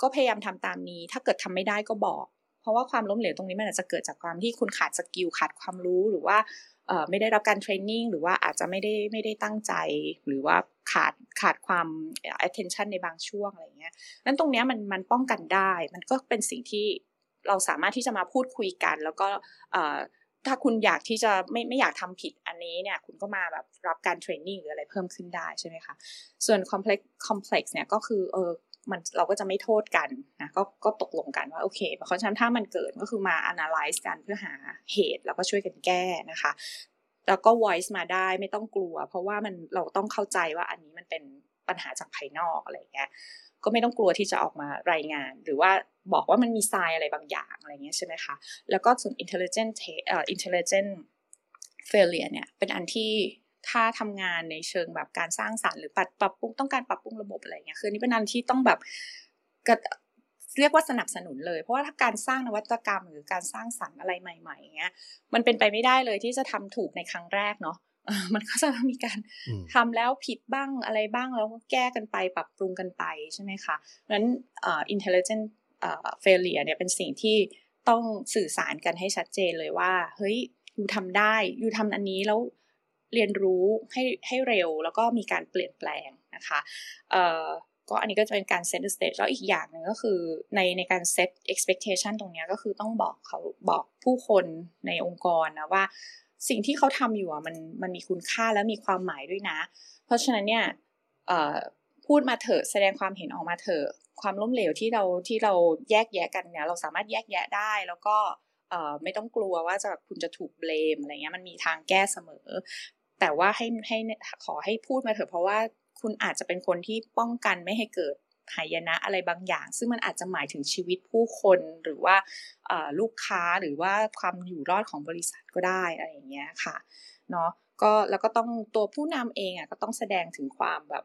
ก็พยายามทำตามนี้ ถ้าเกิดทำไม่ได้ก็บอก เพราะว่าความล้มเหลวตรงนี้มันอาจจะเกิดจากความที่คุณขาด skill ขาดความรู้หรือว่าไม่ได้รับการ training หรือว่าอาจจะไม่ได้ไม่ได้ตั้งใจหรือว่า ขาดขาดความ attention ในบางช่วงอะไรเงี้ยนั้นตรงเนี้ยมันมันป้องกันได้ มันก็เป็นสิ่งที่เราสามารถที่จะมาพูดคุยกัน แล้วก็ถ้าคุณอยากที่จะไม่ไม่อยากทำผิดอันนี้เนี่ยคุณก็มาแบบรับการ training หรืออะไรเพิ่มขึ้นได้ใช่ไหมคะ ส่วน complex complex เนี่ยก็คือเออมันเราก็จะไม่โทษกันนะก็ก็ตกลงกันว่าโอเคเพราะฉะนั้นถ้ามันเกิดก็คือมา analyze กันเพื่อหาเหตุแล้วก็ช่วยกันแก้นะคะ แล้วก็ voice มาได้ไม่ต้องกลัว เพราะว่ามันเราต้องเข้าใจว่าอันนี้มันเป็นปัญหาจากภายนอกอะไรเงี้ยก็ไม่ต้องกลัวที่จะออกมารายงาน หรือว่าบอกว่ามันมีทรายอะไรบางอย่างอะไรเงี้ยใช่ไหมคะแล้วก็ส่วน intelligent เอ่อ intelligent failure เนี่ยเป็นอันที่ถ้าทำงานในเชิงแบบการสร้างสารรค์หรือปรับปรับปรุงต้องการปรับปรุงระบบอะไรเงี้ยคือนี่เป็นอันที่ต้องแบบ เรียกว่าสนับสนุนเลย เพราะว่าถ้าการสร้างนวัตกรรม หรือการสร้างสรรค์อะไรใหม่ๆเงี้ยมันเป็นไปไม่ได้เลยที่จะทำถูกในครั้งแรกเนาะมันก็จะมีการทำแล้วผิดบ้างอะไรบ้างแล้วก็แก้กันไปปรับปรุงกันไปใช่ไหมคะเพราะฉะนั้น intelligent failure เนี่ยเป็นสิ่งที่ต้องสื่อสารกันให้ชัดเจนเลยว่า เฮ้ยยูทำได้ยูทำอันนี้แล้วเรียนรู้ให้ให้เร็วแล้วก็มีการเปลี่ยนแปลงนะคะเอ่อ ก็อันนี้ก็จะเป็นการ set the stage แล้วอีกอย่างหนึ่งก็คือในในการ set expectation ตรงนี้ก็คือต้องบอกเขาบอกผู้คนในองค์กรนะว่า สิ่งที่เขาทำอยู่อะมันมันมีคุณค่าและมีความหมายด้วยนะ เพราะฉะนั้นเนี่ยพูดมาเถอะแสดงความเห็นออกมาเถอะความล้มเหลวที่เราที่เราแยกแยะกันเนี่ยเราสามารถแยกแยะได้แล้วก็ไม่ต้องกลัวว่าจะคุณจะถูกเบลมอะไรเงี้ยมันมีทางแก้เสมอ แต่ว่าให้ให้ขอให้พูดมาเถอะเพราะว่า คุณอาจจะเป็นคนที่ป้องกันไม่ให้เกิดหายนะอะไรบางอย่าง ซึ่งมันอาจจะหมายถึงชีวิตผู้คนหรือว่าลูกค้าหรือว่าความอยู่รอดของบริษัทก็ได้อะไรอย่างเงี้ยค่ะเนาะก็แล้วก็ต้องตัวผู้นำเองอะก็ต้องแสดงถึงความแบบ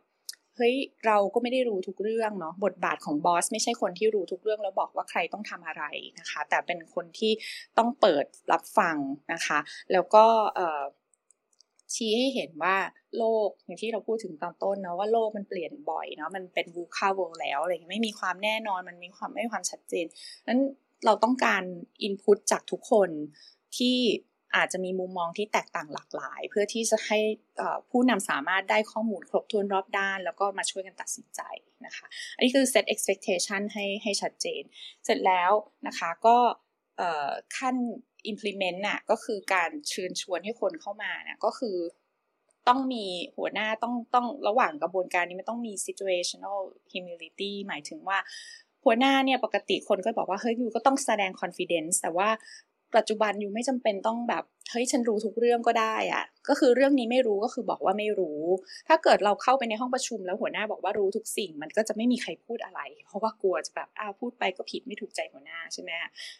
เฮ้ยเราก็ไม่ได้รู้ทุกเรื่องเนาะบทบาทของบอสไม่ใช่คนที่รู้ทุกเรื่องแล้วบอกว่าใครต้องทำอะไรนะคะ แต่เป็นคนที่ต้องเปิดรับฟังนะคะ แล้วก็ชี้ให้เห็นว่า โลกอย่างที่เราพูดถึงตอนต้นนะว่าโลกมันเปลี่ยนบ่อยเนาะมันเป็น VUCA world แล้วอะไรไม่มีความแน่นอนมันมีความไม่มีความชัดเจนนั้นเราต้องการ input จากทุกคนที่อาจจะมีมุมมองที่แตกต่างหลากหลาย เพื่อที่จะให้ผู้นำสามารถได้ข้อมูลครบถ้วนรอบด้าน แล้วก็มาช่วยกันตัดสินใจนะคะ อันนี้คือ set expectation ให้ให้ชัดเจน เสร็จแล้วนะคะก็ขั้น implement น่ะก็คือการเชิญชวนให้คนเข้ามาน่ะก็คือ ต้องมีหัวหน้าต้องต้องระหว่างกระบวนการนี้มันต้องมี situational humility หมายถึงว่าหัวหน้าเนี่ยปกติคนก็บอกว่าเฮ้ยยูก็ต้องแสดง confidence แต่ว่า ปัจจุบันอยู่ไม่จำเป็นต้องแบบเฮ้ยฉันรู้ทุกเรื่องก็ได้อะก็คือเรื่องนี้ไม่รู้ก็คือบอกว่าไม่รู้ ถ้าเกิดเราเข้าไปในห้องประชุมแล้วหัวหน้าบอกว่ารู้ทุกสิ่ง มันก็จะไม่มีใครพูดอะไร เพราะว่ากลัวจะแบบอ้าวพูดไปก็ผิดไม่ถูกใจหัวหน้าใช่ไหม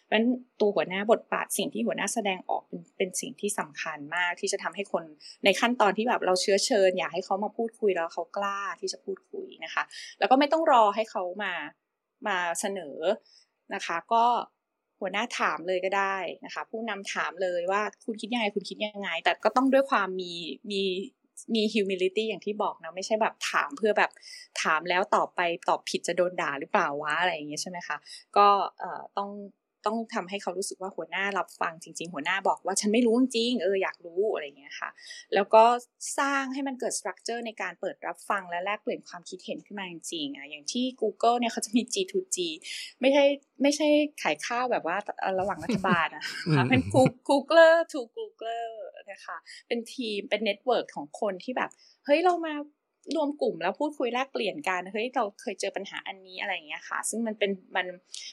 เพราะฉะนั้นตัวหัวหน้าบทบาทสิ่งที่หัวหน้าแสดงออกเป็นเป็นสิ่งที่สำคัญมากที่จะทำให้คนในขั้นตอนที่แบบเราเชื้อเชิญ อยากให้เขามาพูดคุยแล้วเขากล้าที่จะพูดคุยนะคะ แล้วก็ไม่ต้องรอให้เขามามาเสนอนะคะ ก็ หัวหน้าถามเลยก็ได้นะคะ ผู้นำถามเลยว่าคุณคิดยังไง คุณคิดยังไง แต่ก็ต้องด้วยความมีมีมี humility อย่างที่บอกนะ ไม่ใช่แบบถามเพื่อแบบถามแล้วตอบไปตอบผิดจะโดนด่าหรือเปล่าวะอะไรอย่างเงี้ยใช่ไหมคะ ก็เอ่อต้อง ต้องทำให้เขารู้สึกว่าหัวหน้ารับฟังจริง ๆ หัวหน้าบอกว่าฉันไม่รู้จริงเอออยากรู้อะไรเงี้ยค่ะ แล้วก็สร้างให้มันเกิดสตรัคเจอร์ในการเปิดรับฟังและแลกเปลี่ยนความคิดเห็นขึ้นมาจริงๆอะอย่างที่ Google เนี่ยเขาจะมี G2G ไม่ใช่ไม่ใช่ขายข้าวแบบว่าระหว่างรัฐบาลอะเป็น Googler to Googler นะคะเป็นทีมเป็น network ของคนที่แบบ เฮ้ยเรามา รวมกลุ่มแล้วพูดคุยแลกเปลี่ยนกันเฮ้ยเราเคยเจอปัญหาอันนี้อะไรอย่างเงี้ยค่ะ ซึ่งมันเป็นมัน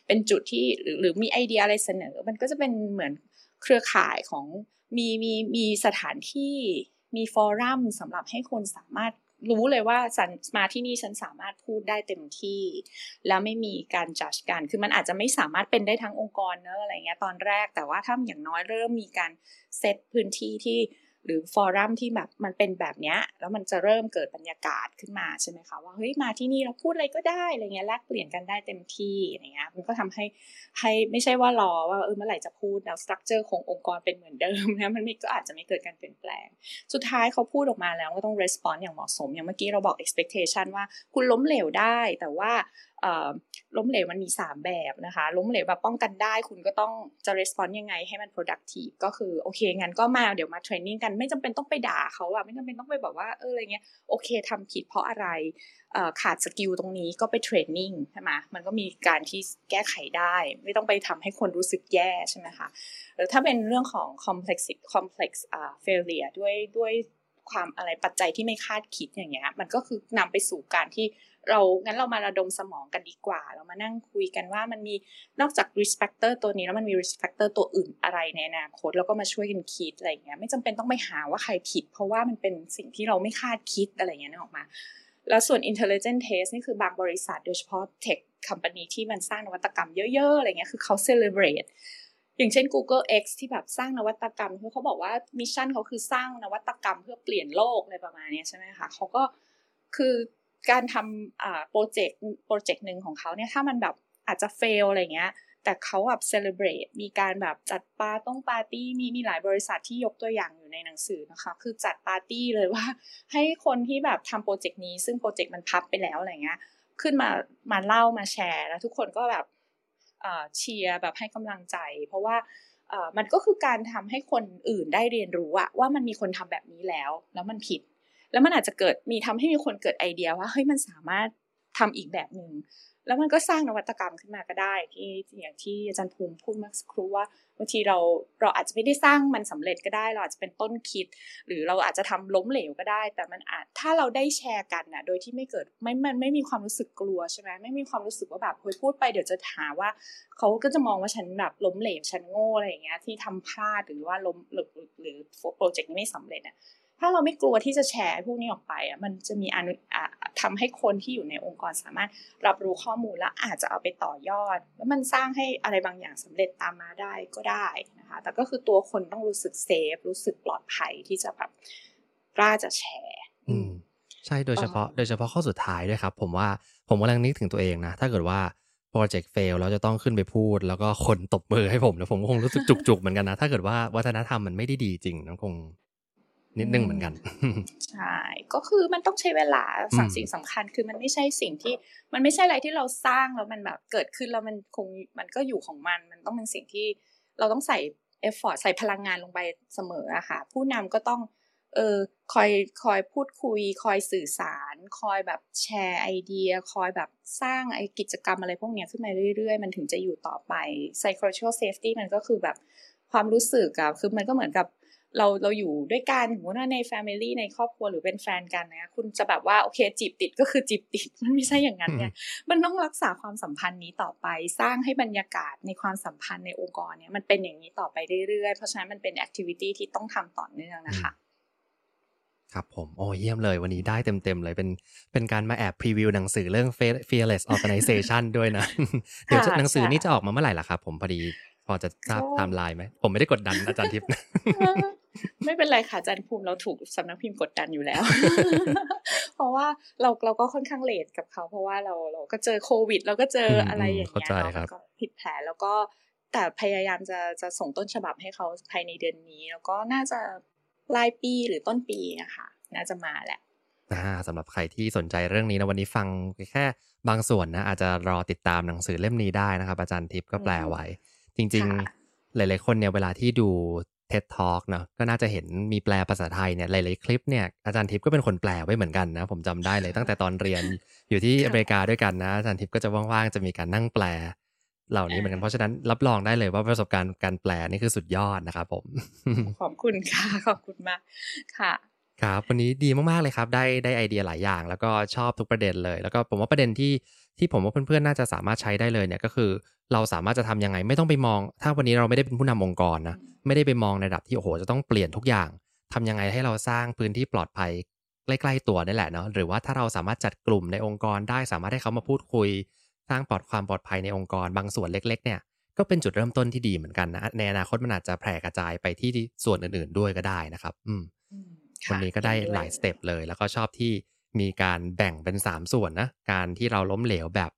เป็นจุดที่หรือหรือมีไอเดียอะไรเสนอ มันก็จะเป็นเหมือนเครือข่ายของมีมีมีสถานที่มี forum สำหรับให้คนสามารถรู้เลยว่าสันมาที่นี่ฉันสามารถพูดได้เต็มที่ แล้วไม่มีการจัดการคือมันอาจจะไม่สามารถเป็นได้ทั้งองค์กรเนอะอะไรเงี้ยตอนแรก แต่ว่าถ้าอย่างน้อยเริ่มมีการเซตพื้นที่ที่ หรือฟอรัมที่แบบมันเป็นแบบเนี้ยแล้วมันจะเริ่มเกิดบรรยากาศขึ้นมาใช่ไหมคะว่าเฮ้ยมาที่นี่เราพูดอะไรก็ได้อะไรเงี้ยแลกเปลี่ยนกันได้เต็มที่อะไรเงี้ยมันก็ทำให้ให้ไม่ใช่ว่ารอว่าเออเมื่อไหร่จะพูดแล้วสตรัคเจอร์ขององค์กรเป็นเหมือนเดิมนะมันไม่ก็อาจจะไม่เกิดการเปลี่ยนแปลง สุดท้ายเขาพูดออกมาแล้วก็ต้อง response อย่างเหมาะสม อย่างเมื่อกี้เราบอก expectation ว่าคุณล้มเหลวได้ แต่ว่า ล้มเหลวมันมี 3 แบบนะคะ ล้มเหลวแบบป้องกันได้ คุณก็ต้องจะ response ยังไงให้มัน productive ก็คือโอเคงั้นก็มาเดี๋ยวมา training กันไม่จำเป็นต้องไปด่าเขาอะไม่จำเป็นต้องไปบอกว่าเอออะไรเงี้ยโอเคทำผิดเพราะอะไรขาด skill ตรงนี้ก็ไป training ใช่ไหมมันก็มีการที่แก้ไขได้ ไม่ต้องไปทำให้คนรู้สึกแย่ใช่ไหมคะหรือถ้าเป็นเรื่องของ complex complex uh, failure ด้วยด้วยความอะไรปัจจัยที่ไม่คาดคิดอย่างเงี้ยมันก็คือนำไปสู่การที่ เรางั้นเรามาระดมสมองกันดีกว่า เรามานั่งคุยกันว่ามันมีนอกจาก risk factor ตัวนี้แล้วมันมี risk factor ตัวอื่นอะไรในอนาคตแล้วก็มาช่วยกันคิดอะไรเงี้ยไม่จำเป็นต้องไปหาว่าใครผิด เพราะว่ามันเป็นสิ่งที่เราไม่คาดคิดอะไรเงี้ยนึกออกมา แล้วส่วน intelligent test นี่คือบางบริษัทโดยเฉพาะ tech company ที่มันสร้างนวัตกรรมเยอะๆอะไรเงี้ยคือเขา celebrate อย่างเช่น Google X ที่แบบสร้างนวัตกรรมคือเขาบอกว่า mission เขาคือสร้างนวัตกรรมเพื่อเปลี่ยนโลกอะไรประมาณนี้ใช่ไหมคะเขาก็คือ การทำโปรเจกต์โปรเจกต์หนึ่งของเขาเนี่ยถ้ามันแบบอาจจะ fail อะไรเงี้ยแต่เขาแบบ celebrate มีการแบบจัดปาต้องปาร์ตี้มีมีหลายบริษัทที่ยกตัวอย่างอยู่ในหนังสือนะคะ คือจัดปาร์ตี้เลยว่า ให้คนที่แบบทำโปรเจกต์นี้ ซึ่งโปรเจกต์มันพับไปแล้วอะไรเงี้ย ขึ้นมามาเล่ามาแชร์แล้วทุกคนก็แบบเชียร์แบบให้กำลังใจ เพราะว่ามันก็คือการทำให้คนอื่นได้เรียนรู้อะว่ามันมีคนทำแบบนี้แล้ว แล้วมันผิด แล้วมันอาจจะเกิดมีทำให้มีคนเกิดไอเดียว่าเฮ้ยมันสามารถทำอีกแบบหนึ่งแล้วมันก็สร้างนวัตกรรมขึ้นมาก็ได้ ที่อย่างที่อาจารย์ภูมิพูดเมื่อสักครู่ว่าบางทีเราเราอาจจะไม่ได้สร้างมันสำเร็จก็ได้ เราอาจจะเป็นต้นคิด หรือเราอาจจะทำล้มเหลวก็ได้ แต่มันอาจถ้าเราได้แชร์กันนะโดยที่ไม่เกิดไม่มันไม่มีความรู้สึกกลัวใช่ไหมไม่มีความรู้สึกว่าแบบเฮ้ยพูดไปเดี๋ยวจะหาว่าเขาก็จะมองว่าฉันแบบล้มเหลวฉันโง่อะไรอย่างเงี้ยที่ทำพลาดหรือว่าล้มหรือหรือโปรเจกต์นี้ไม่สำเร็จอะ ถ้าเราไม่กลัวที่จะแชร์พวกนี้ออกไปอะมันจะมีอนุทำให้คนที่อยู่ในองค์กรสามารถรับรู้ข้อมูลและอาจจะเอาไปต่อยอด แล้วมันสร้างให้อะไรบางอย่างสำเร็จตามมาได้ก็ได้นะคะแต่ก็คือตัวคนต้องรู้สึกเซฟรู้สึกปลอดภัยที่จะแบบกล้าจะแชร์ อืมใช่โดยเฉพาะโดยเฉพาะข้อสุดท้ายด้วยครับ ผมว่าผมกำลังนึกถึงตัวเองนะ ถ้าเกิดว่าโปรเจกต์ fail แล้วจะต้องขึ้นไปพูด แล้วก็คนตบมือให้ผมแล้วผมก็คงรู้สึกจุกๆเหมือนกันนะ ถ้าเกิดว่าวัฒนธรรมมันไม่ได้ดีจริงนะคง นิดนึงเหมือนกันใช่ก็คือมันต้องใช้เวลาสัสิ่งสำคัญ คือมันไม่ใช่สิ่งที่มันไม่ใช่อะไรที่เราสร้างแล้วมันแบบเกิดขึ้นแล้วมันคงมันก็อยู่ของมัน มันต้องเป็นสิ่งที่เราต้องใส่ effort ใส่พลังงานลงไปเสมออะค่ะ ผู้นำก็ต้องเออคอยคอยพูดคุย คอยสื่อสาร คอยแบบแชร์ไอเดีย คอยแบบสร้างไอกิจกรรมอะไรพวกนี้ขึ้นมาเรื่อยๆ มันถึงจะอยู่ต่อไป psychological safety มันก็คือแบบความรู้สึกอะคือมันก็เหมือนกับ เราเราอยู่ด้วยกันสมมติว่าในแฟมิลี่ในครอบครัวหรือเป็นแฟนกันนะ คุณจะแบบว่าโอเคจีบติดก็คือจีบติด มันไม่ใช่อย่างนั้นไงมันต้องรักษาความสัมพันธ์นี้ต่อไป สร้างให้บรรยากาศในความสัมพันธ์ในองค์กรเนี่ยมันเป็นอย่างนี้ต่อไปเรื่อยๆ เพราะฉะนั้นมันเป็น activity ที่ต้องทำต่อเนื่องนะคะครับผมโอ้เยี่ยมเลยวันนี้ได้เต็ม ๆ เลยเป็นเป็นการมาแอบ preview หนังสือเรื่อง fearless organization ด้วยนะ เดี๋ยวหนังสือนี่จะออกมาเมื่อไหร่ล่ะครับผมพอดีพอจะทราบไทม์ไลน์ไหมผมไม่ได้กดดันอาจารย์ทิพย์ ไม่เป็นไรค่ะอาจารย์ภูมิเราถูกสำนักพิมพ์กดดันอยู่แล้ว เพราะว่าเราเราก็ค่อนข้าง late กับเขา เพราะว่าเราเราก็เจอโควิด เราก็เจออะไรอย่างเงี้ยเนาะก็ผิดแผนแล้วก็แต่พยายามจะจะส่งต้นฉบับให้เขาภายในเดือนนี้ แล้วก็น่าจะปลายปีหรือต้นปีนะคะน่าจะมาแหละสำหรับใครที่สนใจเรื่องนี้นะวันนี้ฟังแค่บางส่วนนะอาจจะรอติดตามหนังสือเล่มนี้ได้นะครับอาจารย์ทิพย์ก็แปลไว้ จริง ๆ หลาย ๆ คนเนี่ยเวลาที่ดู TED Talk เนาะก็น่าจะเห็นมีแปลภาษาไทยเนี่ยหลายๆคลิปเนี่ยอาจารย์ทิพย์ก็เป็นคนแปลไว้เหมือนกันนะผมจำได้เลยตั้งแต่ตอนเรียนอยู่ที่อเมริกาด้วยกันนะอาจารย์ทิพย์ก็จะว่างๆจะมีการนั่งแปล เหล่านี้เหมือนกันเพราะฉะนั้นรับรองได้เลยว่าประสบการณ์การแปลนี่คือสุดยอดนะครับผม ขอบคุณค่ะขอบคุณมากค่ะครับวันนี้ดีมากๆเลยครับ ได้ได้ไอเดียหลายอย่าง แล้วก็ชอบทุกประเด็นเลย แล้วก็ผมว่าประเด็นที่ ที่ผมว่าเพื่อนๆน่าจะสามารถใช้ได้เลยเนี่ยก็คือ เราสามารถจะทำยังไงไม่ต้องไปมอง ถ้าวันนี้เราไม่ได้เป็นผู้นำองค์กรนะไม่ได้ไปมองในระดับที่โอ้โหจะต้องเปลี่ยนทุกอย่างทำยังไงให้เราสร้างพื้นที่ปลอดภัยใกล้ๆตัวได้แหละเนาะหรือว่าถ้าเราสามารถจัดกลุ่มในองค์กรได้สามารถให้เขามาพูดคุย สร้างปลอดความปลอดภัยในองค์กรบางส่วนเล็ก ๆ เนี่ยก็ก็เป็นจุดเริ่มต้นที่ดีเหมือนกันนะในอนาคตมันอาจจะแผ่กระจายไปที่ส่วนอื่น ๆ ด้วยก็ได้นะครับ อืมอืมวันนี้ก็ได้หลาย step เลย แล้วก็ชอบที่ มีการแบ่งเป็น 3 ส่วนนะการที่เราล้มเหลวแบบ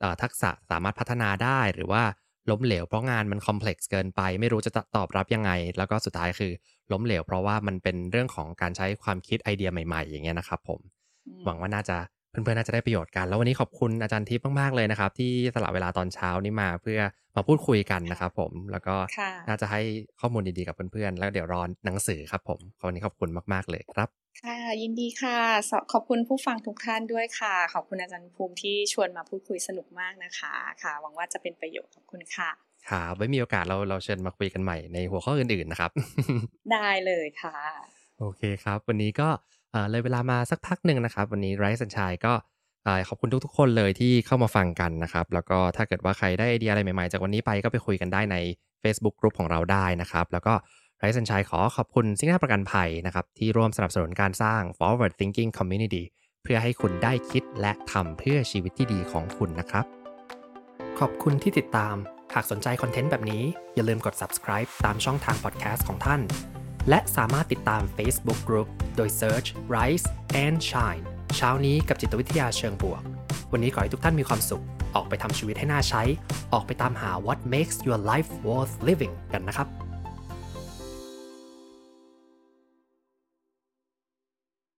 เอ่อทักษะสามารถพัฒนาได้หรือว่าล้มเหลวเพราะงานมัน complex เกินไป ไม่รู้จะตอบรับยังไง แล้วก็สุดท้ายคือล้มเหลว เพราะว่ามันเป็นเรื่องของการใช้ความคิดไอเดียใหม่ ๆ อย่างเงี้ยนะครับผมอืมหวังว่าน่าจะเพื่อนๆน่าจะได้ประโยชน์กัน แล้ววันนี้ขอบคุณอาจารย์ทิพย์มากๆเลยนะครับ ที่สละเวลาตอนเช้านี้มาเพื่อมาพูดคุยกันนะครับผมแล้วก็ค่ะน่าจะให้ข้อมูลดีๆกับเพื่อนๆแล้วเดี๋ยวรอหนังสือครับผมวันนี้ขอบคุณมากๆเลยครับ ค่ะ ยินดีค่ะสขอบคุณผู้ฟังทุกท่านด้วยค่ะ ขอบคุณอาจารย์ภูมิที่ชวนมาพูดคุยสนุกมากนะคะค่ะ หวังว่าจะเป็นประโยชน์ขอบคุณค่ะครับไว้มีโอกาสเราเราเชิญมาคุยกันใหม่ในหัวข้ออื่นๆนะครับ ได้เลยค่ะ โอเคครับ วันนี้ก็เอ่อเลยเวลามาสักพักหนึ่งนะครับ วันนี้ไรซ์สัญชัยก็เอ่อขอบคุณทุกๆ คนเลยที่เข้ามาฟังกันนะครับ แล้วก็ถ้าเกิดว่าใครได้ไอเดียอะไรใหม่ๆ จากวันนี้ไปก็ไปคุยกันได้ใน Facebook กลุ่มของเราได้นะครับ แล้วก็ ไรซ์สัญชัยขอขอบคุณซิงหน้าประกันภัยนะครับที่ร่วมสนับสนุนการสร้าง Forward Thinking Community เพื่อให้คุณได้คิดและทำเพื่อชีวิตที่ดีของคุณนะครับ ขอบคุณที่ติดตาม หากสนใจคอนเทนต์แบบนี้ อย่าลืมกด subscribe ตามช่องทาง podcast ของท่าน และสามารถติดตาม Facebook Group โดย search Rise and Shine เช้านี้กับจิตวิทยาเชิงบวก วันนี้ขอให้ทุกท่านมีความสุข ออกไปทำชีวิตให้น่าใช้ ออกไปตามหา what makes your life worth living กันนะครับ